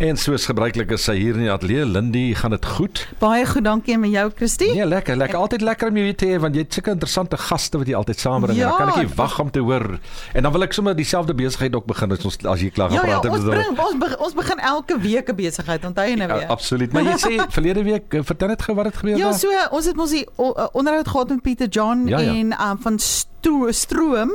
En soos gebruiklik is sy hier in die ateljee. Lindy, gaan dit goed? Baie goed, dankie met jou, Christie. Ja, lekker, lekker. Altyd lekker om jou hier te hê want jy het sulke interessante gaste wat jy altyd saambring ja, en dan kan ek nie wag om te hoor. En dan wil ek sommer dieselfde besigheid ook begin as ons as jy klaar gepraat het. Ja, ja, ons, bring, ons, begin, ons begin elke week 'n besigheid, onthou jy nou weer? Ja, absoluut. Maar jy sê verlede week, eh, vertel net gou wat het gebeur ja, daar. Ja, so ons het mos die onderhoud gehad met Pieter John ja, ja. en um, van Stroom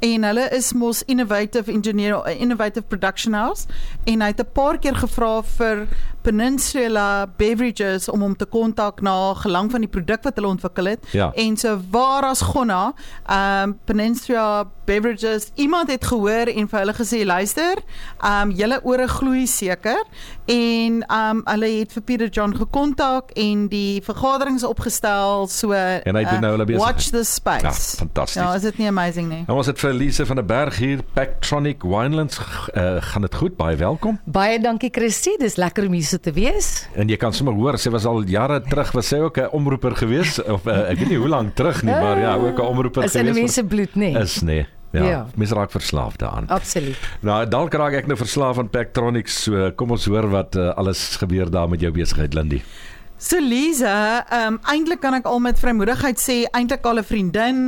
en hulle is mos innovative engineer innovative production house. En hy het 'n paar keer gevra vir Peninsula Beverages om hom te kontak na gelang van die produk wat hulle ontwikkel het. Ja. en so waar as gonna um Peninsula Beverages iemand het gehoor en vir hulle gesê luister um julle ore gloei seker. En um hulle het vir Peter John gekontak en die vergaderings opgestel so en hy doen nou hulle besig. watch the space. Ja, fantasties. Ja is dit nie amazing nie? Nou was dit vir Elise van der Berg hier Pactronic Winelands uh, gaan dit goed? Baie welkom. Baie dankie Christie dis lekker om hier so te wees. En jy kan sommer hoor, sy was al jare terug was sy ook 'n omroeper gewees of uh, ek weet nie hoe lank terug nie, maar ja, ook 'n omroeper gewees. Is in mense bloed nie. Is nee. Ja, ja. mens raak verslaaf daaraan. Absoluut. Nou, dalk raak ek nou verslaaf aan Pactronics, so kom ons hoor wat uh, alles gebeur daar met jou besigheid Lindy. So Lisa, ehm um, eintlik kan ek al met vrymoedigheid sê eintlik al 'n vriendin.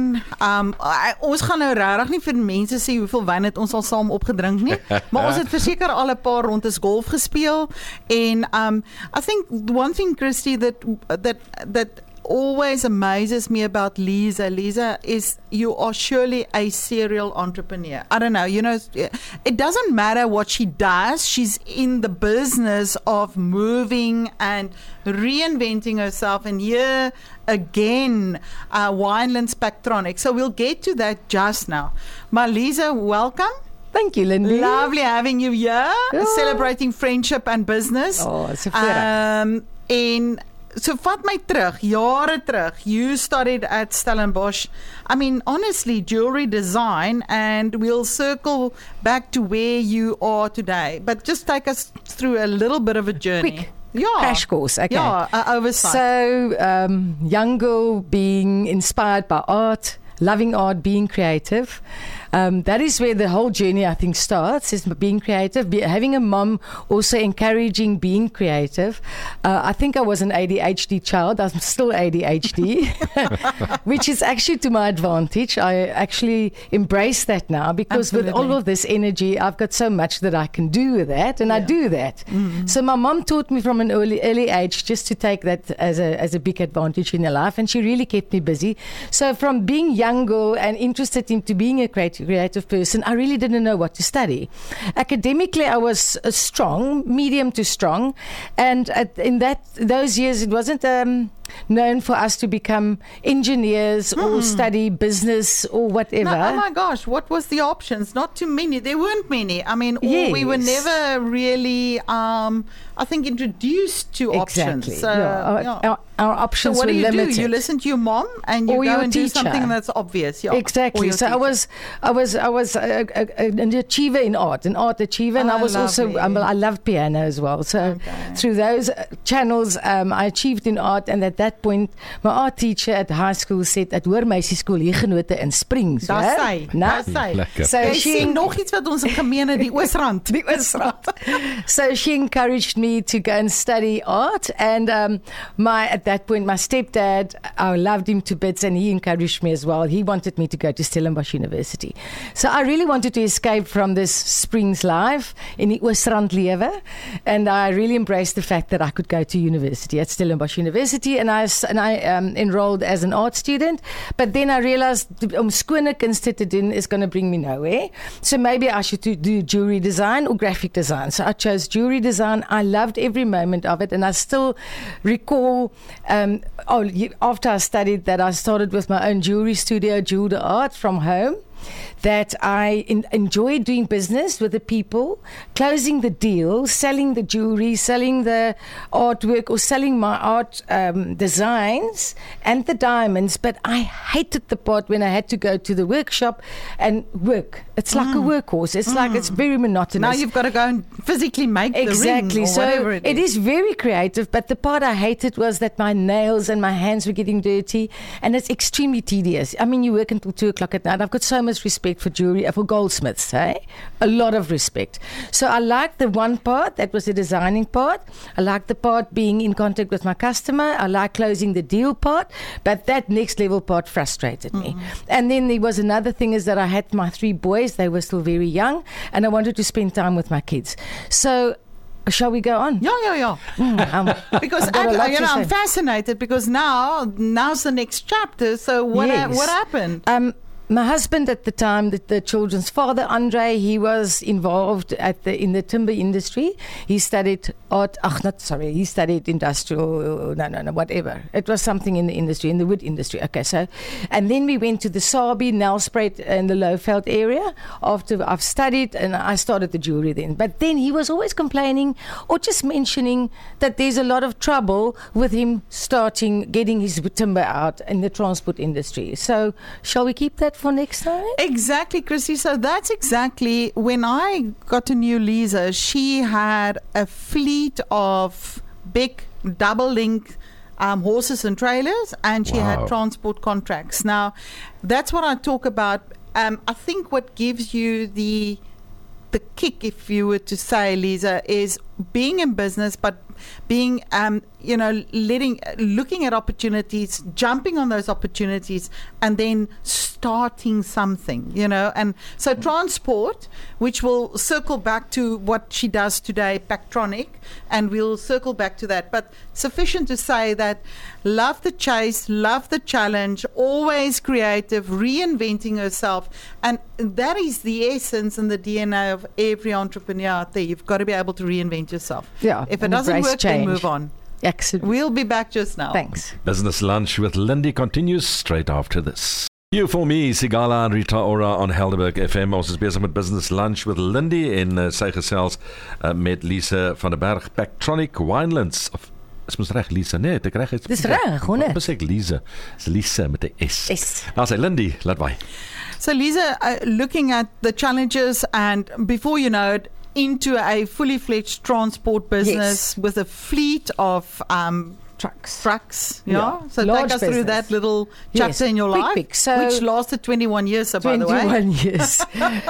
Ehm um, ons gaan nou regtig nie vir mense sê hoeveel wyn het ons al saam opgedrink nie, maar ons het verseker al 'n paar rondes golf gespeel en ehm um, I think one thing Christy that that that always amazes me about Lisa, Lisa, is you are surely a serial entrepreneur. I don't know, you know, it doesn't matter what she does, she's in the business of moving and reinventing herself. And here again, uh, Winelands Pactronic. So we'll get to that just now. Malisa, welcome. Thank you, Lindie. Lovely having you here, yeah. celebrating friendship and business. Oh, it's a um, in so vat my terug jare terug you studied at Stellenbosch i mean honestly jewelry design and we'll circle back to where you are today but just take us through a little bit of a journey Quick. Yeah. Crash course. Okay. Yeah, uh, oversight. So, um, young girl being inspired by art, loving art, being creative. Um, that is where the whole journey, I think, starts, is being creative. Be, having a mom also encouraging being creative. Uh, I think I was an ADHD child. I'm still ADHD, which is actually to my advantage. I actually embrace that now because Absolutely. with all of this energy, I've got so much that I can do with that, and yeah. I do that. Mm-hmm. So my mom taught me from an early early age just to take that as a as a big advantage in your life, and she really kept me busy. So from being younger and interested into being a creative creative person, I really didn't know what to study. Academically, I was uh, strong, medium to strong, and at, in that those years, it wasn't. Um, known for us to become engineers mm. or hmm. study business or whatever. No, oh my gosh, what was the options? Not too many. There weren't many. I mean, yes. we were never really, um, I think, introduced to exactly. options. So, yeah. Our, yeah. Our, our, options so what were do you limited. do? You listen to your mom and you or go and teacher. do something that's obvious. Yeah. Exactly. So teacher. I was, I was, I was a, a, an achiever in art, an art achiever, and oh, I was lovely. also, um, I loved piano as well. So okay. through those channels, um, I achieved in art, and at that point. my art teacher at high school said at hoor meisie skool hier genote in Springs, hè? Daar sy. Daar sy. So she sien nog iets wat ons gemeen het die Oosrand, die Oosrand. so she encouraged me to go and study art and um my at that point my stepdad I loved him to bits and he encouraged me as well. He wanted me to go to Stellenbosch University. So I really wanted to escape from this Springs life in die Oosrand lewe and I really embraced the fact that I could go to university at Stellenbosch University and I and I um, enrolled as an art student. But then I realized um, skone kunste te doen is going to bring me nowhere. So maybe I should do, do jewelry design or graphic design. So I chose jewelry design. I loved every moment of it, and I still recall. Um, oh, after I studied that, I started with my own jewelry studio, Jewel Art, from home that I in, enjoy doing business with the people, closing the deal, selling the jewelry, selling the artwork, or selling my art um, designs and the diamonds. But I hated the part when I had to go to the workshop and work. It's like mm. a workhorse. It's mm. like it's mm. very monotonous. Now you've got to go and physically make exactly. the ring so it is. it is very creative. But the part I hated was that my nails and my hands were getting dirty, and it's extremely tedious. I mean, you work until two o'clock at night. I've got so much utmost respect for jewelry, uh, for goldsmiths, hey? A lot of respect. So I liked the one part, that was the designing part. I liked the part being in contact with my customer. I like closing the deal part, but that next level part frustrated me. Mm-hmm. And then there was another thing is that I had my three boys, they were still very young, and I wanted to spend time with my kids. So Shall we go on? Yeah, yeah, yeah. Mm, um, because I, you know, I'm fascinated because now now's the next chapter. So what yes. ha- what happened? Um, my husband at the time, the, the, children's father, Andre, he was involved at the in the timber industry. He studied art. Ach, not sorry. He studied industrial. No, no, no. Whatever. It was something in the industry, in the wood industry. Okay, so, and then we went to the Sabie, Nelspruit, in the Lowveld area. After I've studied, and I started the jewelry then. But then he was always complaining or just mentioning that there's a lot of trouble with him starting getting his timber out in the transport industry. So, shall we keep that? For next time? Exactly, Christy. So that's exactly when I got to New Lisa, she had a fleet of big double link um, horses and trailers, and she wow. had transport contracts. Now, that's what I talk about. Um, I think what gives you the the kick, if you were to say, Lisa, is being in business, but being um, you know letting looking at opportunities jumping on those opportunities and then starting something you know? And so transport which will circle back to what she does today Pactronic and we'll circle back to that. But sufficient to say that love the chase love the challenge always creative reinventing herself and that is the essence and the DNA of every entrepreneur out there. You've got to be able to reinvent yourself yeah if it doesn't work change. then move on Excellent. We'll be back just now. Thanks. Business Lunch with Lindie continues straight after this. You for me, Sigala and Rita Ora on Helderberg FM. Ons is besig met Business Lunch with Lindie en uh, sy gesels uh, met Lise van der Berg Pactronic Winelands. Of is mos reg Lise, nee, ek reg is. Dis reg, hoor. Dis ek Lise. Dis Lise met 'n S. S. Nou sê Lindie, laat by. So Lisa, uh, looking at the challenges and before you know it, into a fully fledged transport business yes. with a fleet of um, trucks. Trucks, yeah. yeah. So Large take us business. through that little chapter yes. in your life, quick. So which lasted 21 years, so 21 by the way. 21 years.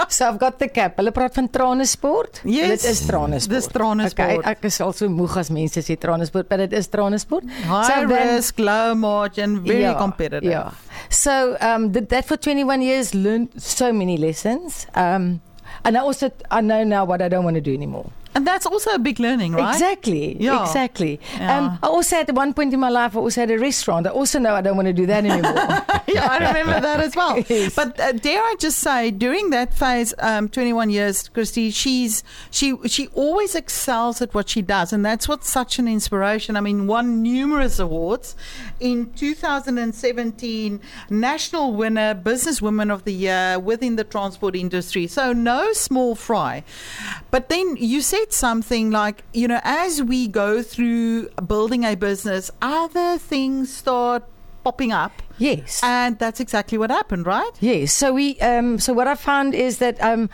so I've got the cap. Hulle praat van tranesport. Yes. Dit is tranesport. Dis tranesport. Okay, ek is also moeg as mense sê tranesport, but it is tranesport. High so risk, then, low margin, very yeah, competitive. Yeah. So um, did that for 21 years, learned so many lessons. Um, and I also I know now what I don't want to do anymore. And that's also a big learning, right? Exactly. Yeah. Exactly. Yeah. Um, I also at one point in my life, I also had a restaurant. I also know I don't want to do that anymore. yeah, I remember that as well. Yes. But uh, dare I just say, during that phase, um, 21 years, Christy, she's she she always excels at what she does, and that's what's such an inspiration. I mean, won numerous awards in 2017, national winner, businesswoman of the year within the transport industry. So no small fry. But then you said said something like, you know, as we go through building a business, other things start popping up. Yes. And that's exactly what happened, right? Yes. So we um so what I found is that um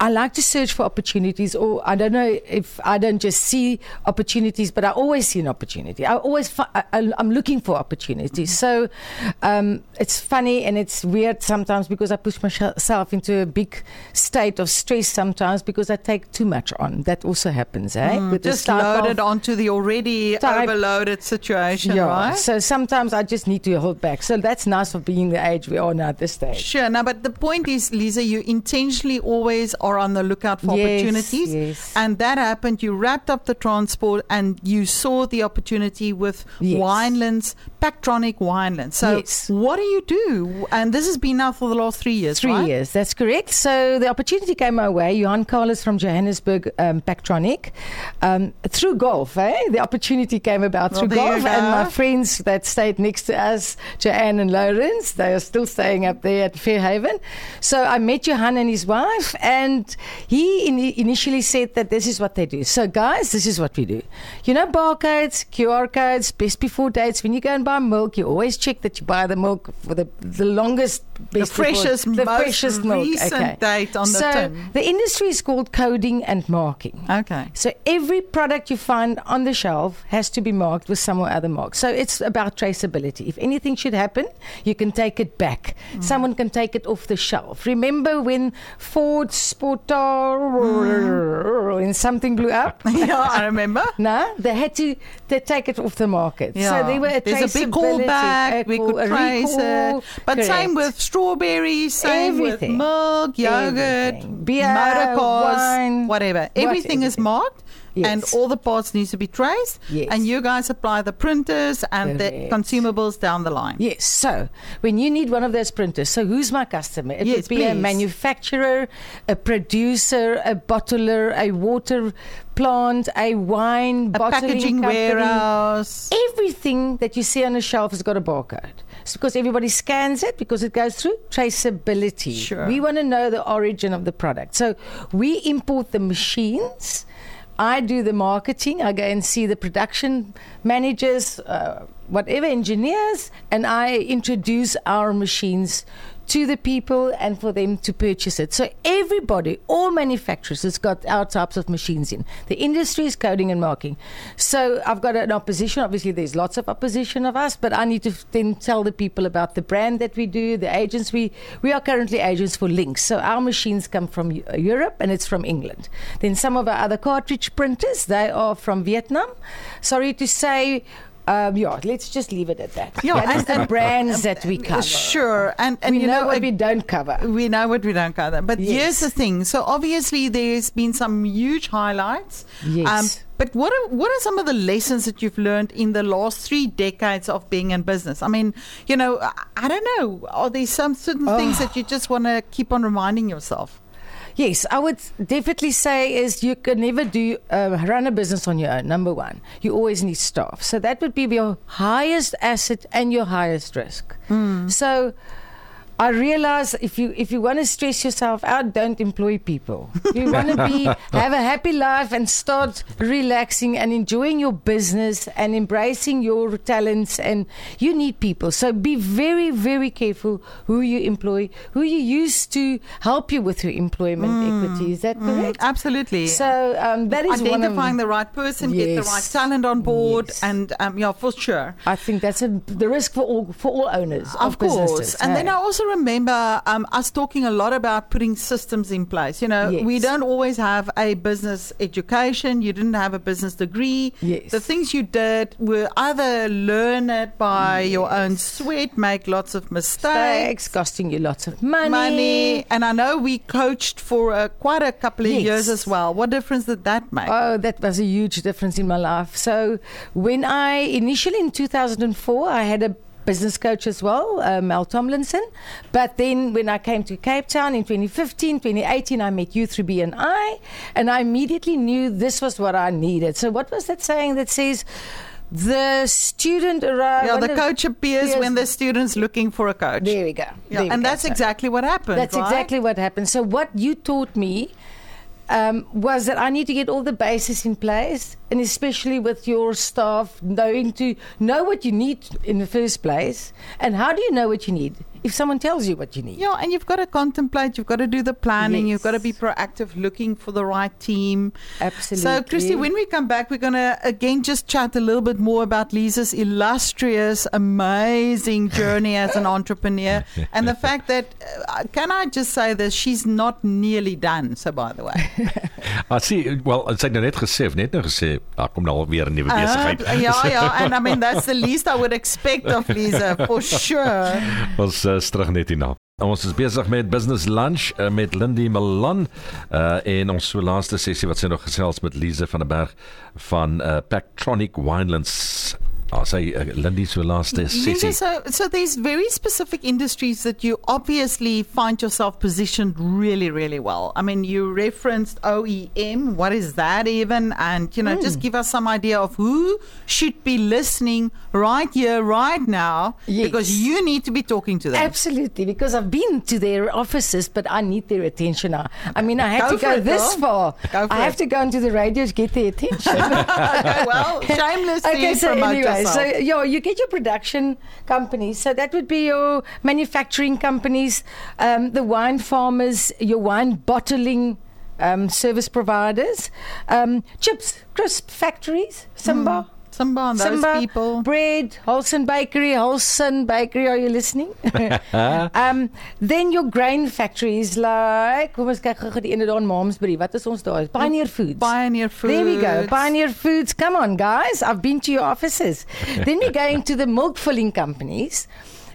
I like to search for opportunities, or I don't know if I don't just see opportunities, but I always see an opportunity. I always fi- I, am looking for opportunities. So um, it's funny and it's weird sometimes because I push myself into a big state of stress sometimes because I take too much on. That also happens, eh? Mm, just loaded onto the already type, overloaded situation, yeah, right? So sometimes I just need to hold back. So that's nice for being the age we are now at this stage. Sure. Now, but the point is, Lisa, you intentionally always are on the lookout for yes, opportunities. Yes. And that happened. You wrapped up the transport and you saw the opportunity with yes. Winelands, Pactronic Winelands. So, yes. what do you do? And this has been now for the last three years, Three right? years, that's correct. So, the opportunity came my way. Johan Carlos from Johannesburg, um, Pactronic. Um, through golf, eh? The opportunity came about well, through golf. And my friends that stayed next to us, Joanne and Lawrence, they are still staying up there at Fairhaven. So, I met Johan and his wife, and he in initially said that this is what they do. So, guys, this is what we do. You know, barcodes, QR codes, best before dates. When you go and buy milk, you always check that you buy the milk for the the longest, The freshest, the most freshest milk. recent okay. date on the so tin. the industry is called coding and marking. Okay. So every product you find on the shelf has to be marked with some or other mark. So it's about traceability. If anything should happen, you can take it back. Mm. Someone can take it off the shelf. Remember when Ford Sportar Mm. and something blew up? yeah, I remember. No, they had to they take it off the market. Yeah. So they were a There's a big callback. we could trace it. But same with strawberries, same Everything. with milk, yogurt, Everything. Beer, motor cars, wine, whatever. Everything is everything. Marked. And all the parts needs to be traced, Yes. and you guys supply the printers and the consumables down the line. Yes. So when you need one of those printers, so who's my customer? It Yes, would be a manufacturer, a producer, a bottler, a water plant, a wine A bottling packaging company. warehouse. Everything that you see on a shelf has got a barcode. It's because everybody scans it because it goes through traceability. Sure. We want to know the origin of the product. So we import the machines. I do the marketing. I go and see the production managers, uh, whatever engineers, and I introduce our machines to the people and for them to purchase it. So everybody, all manufacturers, has got our types of machines in. The industry is coding and marking. So I've got an opposition. Obviously, there's lots of opposition of us, but I need to then tell the people about the brand that we do, the agents. We we are currently agents for Linx. So our machines come from uh, Europe and it's from England. Then some of our other cartridge printers, they are from Vietnam. Sorry to say. Um, yeah, let's just leave it at that. Yeah, that is and- the brands that we cover. Sure, and and we you know, know, what we don't cover. we know what we don't cover. But Yes. here's the thing. So obviously there's been some huge highlights. Um, Yes. but what are, what are some of the lessons that you've learned in the last three decades of being in business? I mean, you know, I, I don't know. Are there some certain things that you just want to keep on reminding yourself? Yes, I would definitely say is you can never do uh, run a business on your own. Number one, you always need staff. So that would be your highest asset and your highest risk. So. I realize if you if you want to stress yourself out, don't employ people. You want to be have a happy life and start relaxing and enjoying your business and embracing your talents. And you need people, so be very very careful who you employ, who you use to help you with your employment equity. Is that correct? Absolutely. So um, that is one of, Identifying the right person, get the right talent on board, Yes. and um, yeah, for sure. I think that's a, the risk for all for all owners of, Of course. businesses. And then? I also remember um, us talking a lot about putting systems in place. You know, Yes. we don't always have a business education. You didn't have a business degree. Yes. The things you did were either learn it by your own sweat, make lots of mistakes. mistakes, costing you lots of money. Money, and I know we coached for uh, quite a couple of Yes. years as well. What difference did that make? Oh, that was a huge difference in my life. So, when I initially in 2004, I had a business coach as well, uh, Mel Tomlinson. But then when I came to Cape Town in 2015, 2018, I met you through BNI, and I immediately knew this was what I needed. So, what was that saying that says, the student arrives. yeah, the coach appears when the student's looking for a coach. There we go. Yeah, There and that's exactly what happened. That's right? exactly what happened. So what you taught me um, was that I need to get all the bases in place, and especially with your staff, knowing to know what you need in the first place, and how do you know what you need if someone tells you what you need? Yeah, and you've got to contemplate, you've got to do the planning, you've got to be proactive looking for the right team. Absolutely. So, Christy, when we come back, we're going to again just chat a little bit more about Lisa's illustrious, amazing journey as an entrepreneur and the fact that, uh, can I just say this, she's not nearly done. So, by the way, Ah, sien, wel, sy het nou net gesê, of net nou gesê, daar kom nou weer 'n nuwe besigheid. Uh, yeah, yeah, and I mean, that's the least I would expect of Lisa, for sure. Ons uh, terug net hierna. Ons is besig met Business Lunch uh, met Lindy Milan uh, en ons so laaste sessie wat sy nog gesels met Lize van der Berg van uh, Pactronic Winelands. Ah, sy uh, Lindie so laaste Lisa, sessie. so, so there's very specific industries that you obviously find yourself positioned really, really well. I mean, you referenced OEM. What is that even? And, you know, Hmm. just give us some idea of who should be listening right here, right now, Yes. because you need to be talking to them. Absolutely, because I've been to their offices, but I need their attention now. I mean, I have Go to go it, this girl. far. Go for I have to go into the radio to get their attention. okay, well, shameless okay, so promote anyway, so yeah, you get your production companies. So that would be your manufacturing companies, um, the wine farmers, your wine bottling um, service providers, um, chips, crisp factories, Simba. Mm. Simba and those Simba, people. bread, Holson Bakery, Holson Bakery, are you listening? um, then your grain factories like, kom ons kyk gou-gou die ene daar in Malmesbury. Wat is ons daar? Pioneer Foods. Pioneer Foods. There we go. Pioneer Foods. Come on, guys. I've been to your offices. then we're going to the milk filling companies.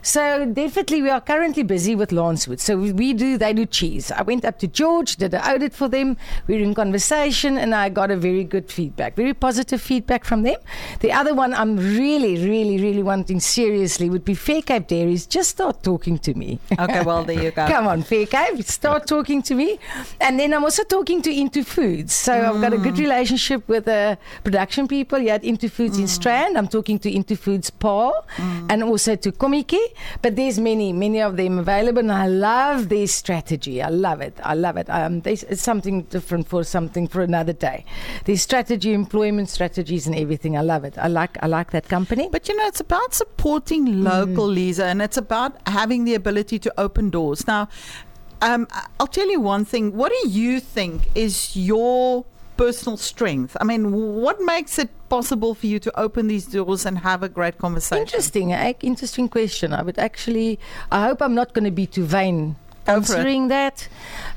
So definitely we are currently busy with Lancewood. So we, do, they do cheese. I went up to George, did an audit for them. We were in conversation and I got a very good feedback, very positive feedback from them. The other one I'm really, really, really wanting seriously would be Fair Cape Dairies. Just start talking to me. Okay, well there you go. Come on, Fair Cape, start talking to me. And then I'm also talking to Into Foods. So I've got a good mm. relationship with the production people here at Into Foods in mm. Strand. I'm talking to Into Foods Paul mm. and also to Komiki. But there's many, many of them available. And I love their strategy. I love it. I love it. Um, it's something different for something for another day. Their strategy, employment strategies and everything. I love it. I like, I like that company. But you know, it's about supporting local, Lisa, and it's about having the ability to open doors. Now, um, I'll tell you one thing. What do you think is your personal strength? I mean, what makes it possible for you to open these doors and have a great conversation? Interesting, eh? interesting question. I would actually, I hope I'm not going to be too vain Go for it. answering that.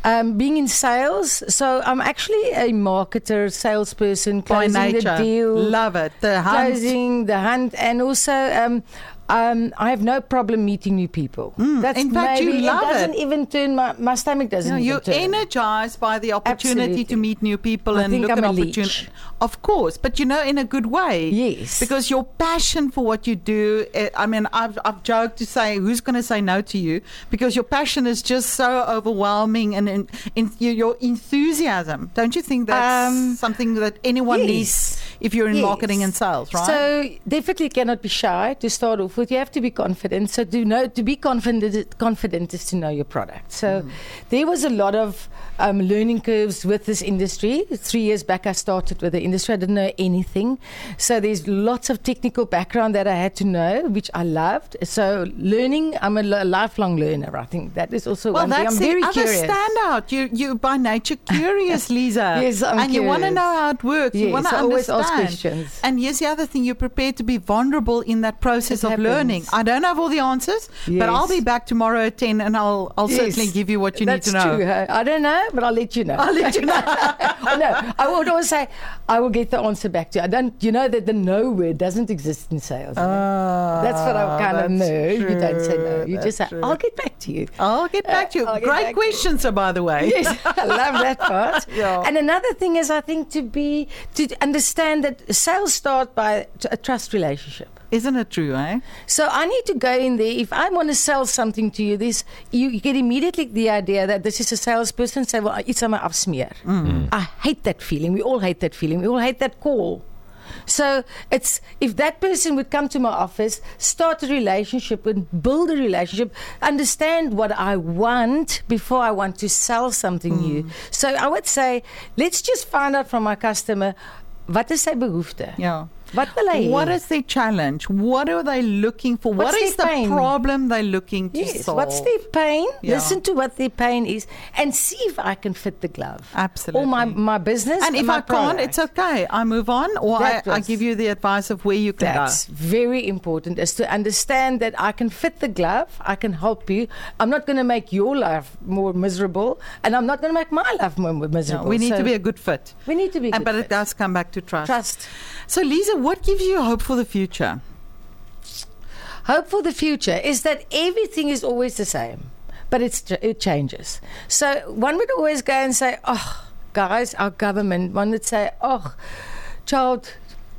Um, being in sales, so I'm actually a marketer, salesperson, closing the deal, love it. The hunt. closing the hunt, and also. Um, um, I have no problem meeting new people. That's Mm, in fact, you love it. Doesn't it. even turn my, my stomach doesn't. No, you're turn. energized by the opportunity to meet new people I and look I'm at opportunity. Of course, but you know, in a good way. Yes. Because your passion for what you do, eh, I mean, I've, I've joked to say, who's going to say no to you? Because your passion is just so overwhelming and in, in, your enthusiasm. Don't you think that's Um, something that anyone yes. needs if you're in Yes. marketing and sales, right? So definitely cannot be shy to start off with. You have to be confident. So to know to be confident confident is to know your product. So there was a lot of um, learning curves with this industry. Three years back, I started with the industry. I didn't know anything. So there's lots of technical background that I had to know, which I loved. So learning, I'm a lifelong learner. I think that is also well, one thing. that's I'm the other curious. standout. You, you by nature curious, Lisa. Yes, I'm and you want to know how it works. you want to I always understand. ask questions. And here's the other thing: you're prepared to be vulnerable in that process It of happens. Learning. I don't have all the answers, but I'll be back tomorrow at ten, and I'll I'll Yes. certainly give you what you That's need to know. true. I don't know, but I'll let you know. I'll let you know. no, I would always say I will get the answer back to you. I don't. You know that the no word doesn't exist in sales. Ah, that's what I kind of that's know. You don't say no. true, You just say, true. "I'll get back to you." I'll get back to you. I'll Great back to you. question, sir. By the way. Yes, I love that part. Yeah. And another thing is, I think to be to understand that sales start by a trust relationship. Isn't it true, eh? So I need to go in there. If I want to sell something to you, this you, you get immediately the idea that this is a salesperson. Say, well, it's aan my afsmeer. Mm. Mm. I hate that feeling. We all hate that feeling. We all hate that call. So it's if that person would come to my office, start a relationship and build a relationship, understand what I want before I want to sell something new. Mm. So I would say, let's just find out from my customer what is is sy behoefte. Yeah. Wat wil hy? What is their challenge? What are they looking for? What's what is the pain? problem they're looking to Yes, solve? what's their pain? Yeah. Listen to what their pain is and see if I can fit the glove. Absolutely. Or my, my business. and if I can't, it's okay. I move on, or I, That I give you the advice of where you can go. That's very important is to understand that I can fit the glove, I can help you. I'm not going to make your life more miserable, and I'm not going to make my life more miserable. No, we need So to be a good fit. we need to be And, but it does come back to trust. trust. So, Lisa, what gives you hope for the future? Hope for the future is that everything is always the same, but it's it changes. So one would always go and say, "Oh, guys, our government." One would say, "Oh, child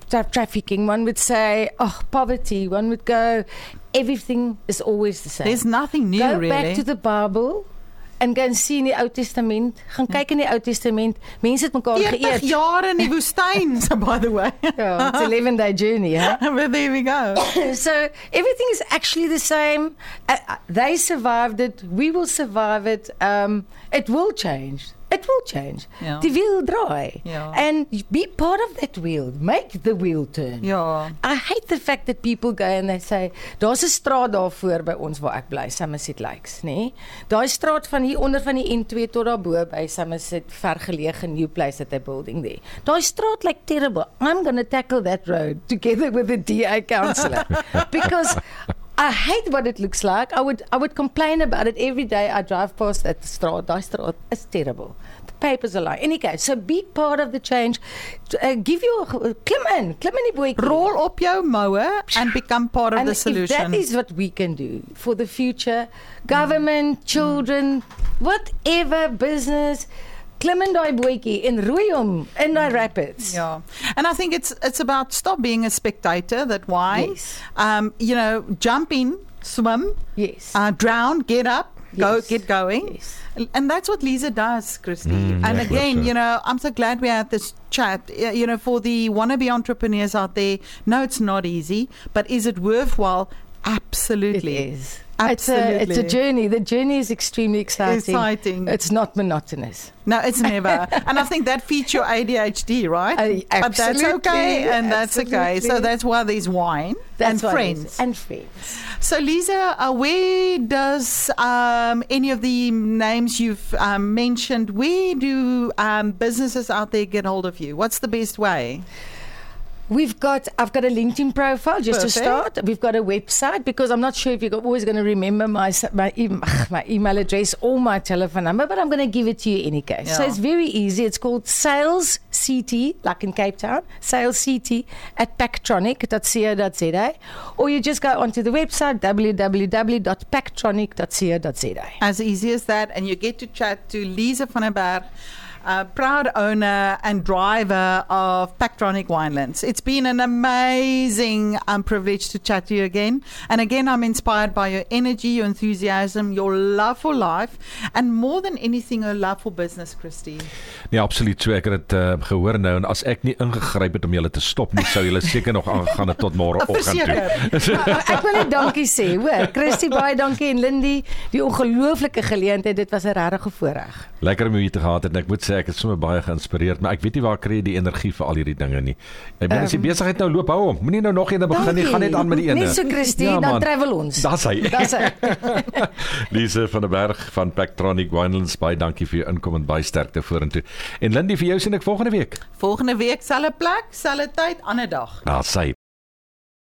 tra- trafficking." One would say, "Oh, poverty." One would go, "Everything is always the same." There's nothing new, go really. back to the Bible. En gaan sien die Ou Testament, gaan kyk in die Ou Testament. Mense het mekaar 40 geëet. jaar in die woestyn, so by the way. Ja, it's 11 day journey, hè? but there we go. so everything is actually the same. Uh, uh, they survived it. We will survive it. Um, it will change. It will change. Ja. Die wiel draai. Ja. And be part of that wheel. Make the wheel turn. Ja. I hate the fact that people go and they say daar's 'n straat daar voor by ons waar ek bly, Somerset Lakes, nê? Nee? Daai straat van hier onder van die N2 tot daar bo by Somerset vergeleë new place that they're building there. Daai straat like terrible. I'm going to tackle that road together with the DA councillor because I hate what it looks like. I would I would complain about it every day I drive past that straat. Daai straat is terrible. The papers are lying. Any case, so be part of the change. Uh, give your klim in, klim in die bootjie. Rol op jou moue and become part of and the solution. that is what we can do for the future, government, children, whatever business, klim in daai bootjie en roei hom in daai rapids. Yeah, and I think it's it's about stop being a spectator. That why, Yes. um, you know, jump in, swim, Yes. uh, drown, get up, go, Yes. get going. Yes. And that's what Lisa does, Christy. Mm, and yeah, again, gotcha. you know, I'm so glad we had this chat. You know, for the wannabe entrepreneurs out there, no, it's not easy, but is it worthwhile? Absolutely. It is. It's a, it's a journey. The journey is extremely exciting. Exciting. It's not monotonous. No, it's never. and I think that feeds your ADHD, right? Uh, but that's okay, absolutely, and that's okay. So that's why there's wine That's and friends. And friends. So, Lisa, uh, where does um, any of the names you've um, mentioned, where do um, businesses out there get hold of you? What's the best way? We've got I've got a LinkedIn profile just Perfect. to start. We've got a website because I'm not sure if you're always going to remember my my, em- my email address or my telephone number, but I'm going to give it to you any case. So it's very easy. It's called Sales CT, like in Cape Town, Sales CT at pactronic.co.za, or you just go onto the website www.pactronic.co.za. As easy as that, and you get to chat to Lisa van der Berg. Uh, proud owner and driver of Pactronic Winelands. It's been an amazing um, privilege to chat to you again. And again, I'm inspired by your energy, your enthusiasm, your love for life, and more than anything, your love for business, Christy. Nee, absoluut. So ek het dit uh, gehoor nou en as ek nie ingegryp het om julle te stop nie, sou julle seker nog aangegaan het tot môreoggend toe. Verseker. ek wil net dankie sê, hoor. Christy baie dankie en Lindy, die ongelooflike geleentheid. Dit was 'n regte voorreg. Lekker om u hier te gehad het en ek moet sê ek het sommer baie geïnspireerd, maar ek weet nie waar kry jy die energie vir al hierdie dinge nie. Ek bedoel as die Ehm, besigheid nou loop, hou hom. Moenie nou nog een begin nie, gaan net aan met die ene. Net so Christy, Ja, dan travel ons. Daar's hy. Dis hy. Lise van der Berg van Pactronic Winelands baie dankie vir jou inkom en baie sterkte vorentoe. En Lindy vir jou sien ek volgende week. Volgende week selfe plek, selfe tyd, ander dag. Daar sy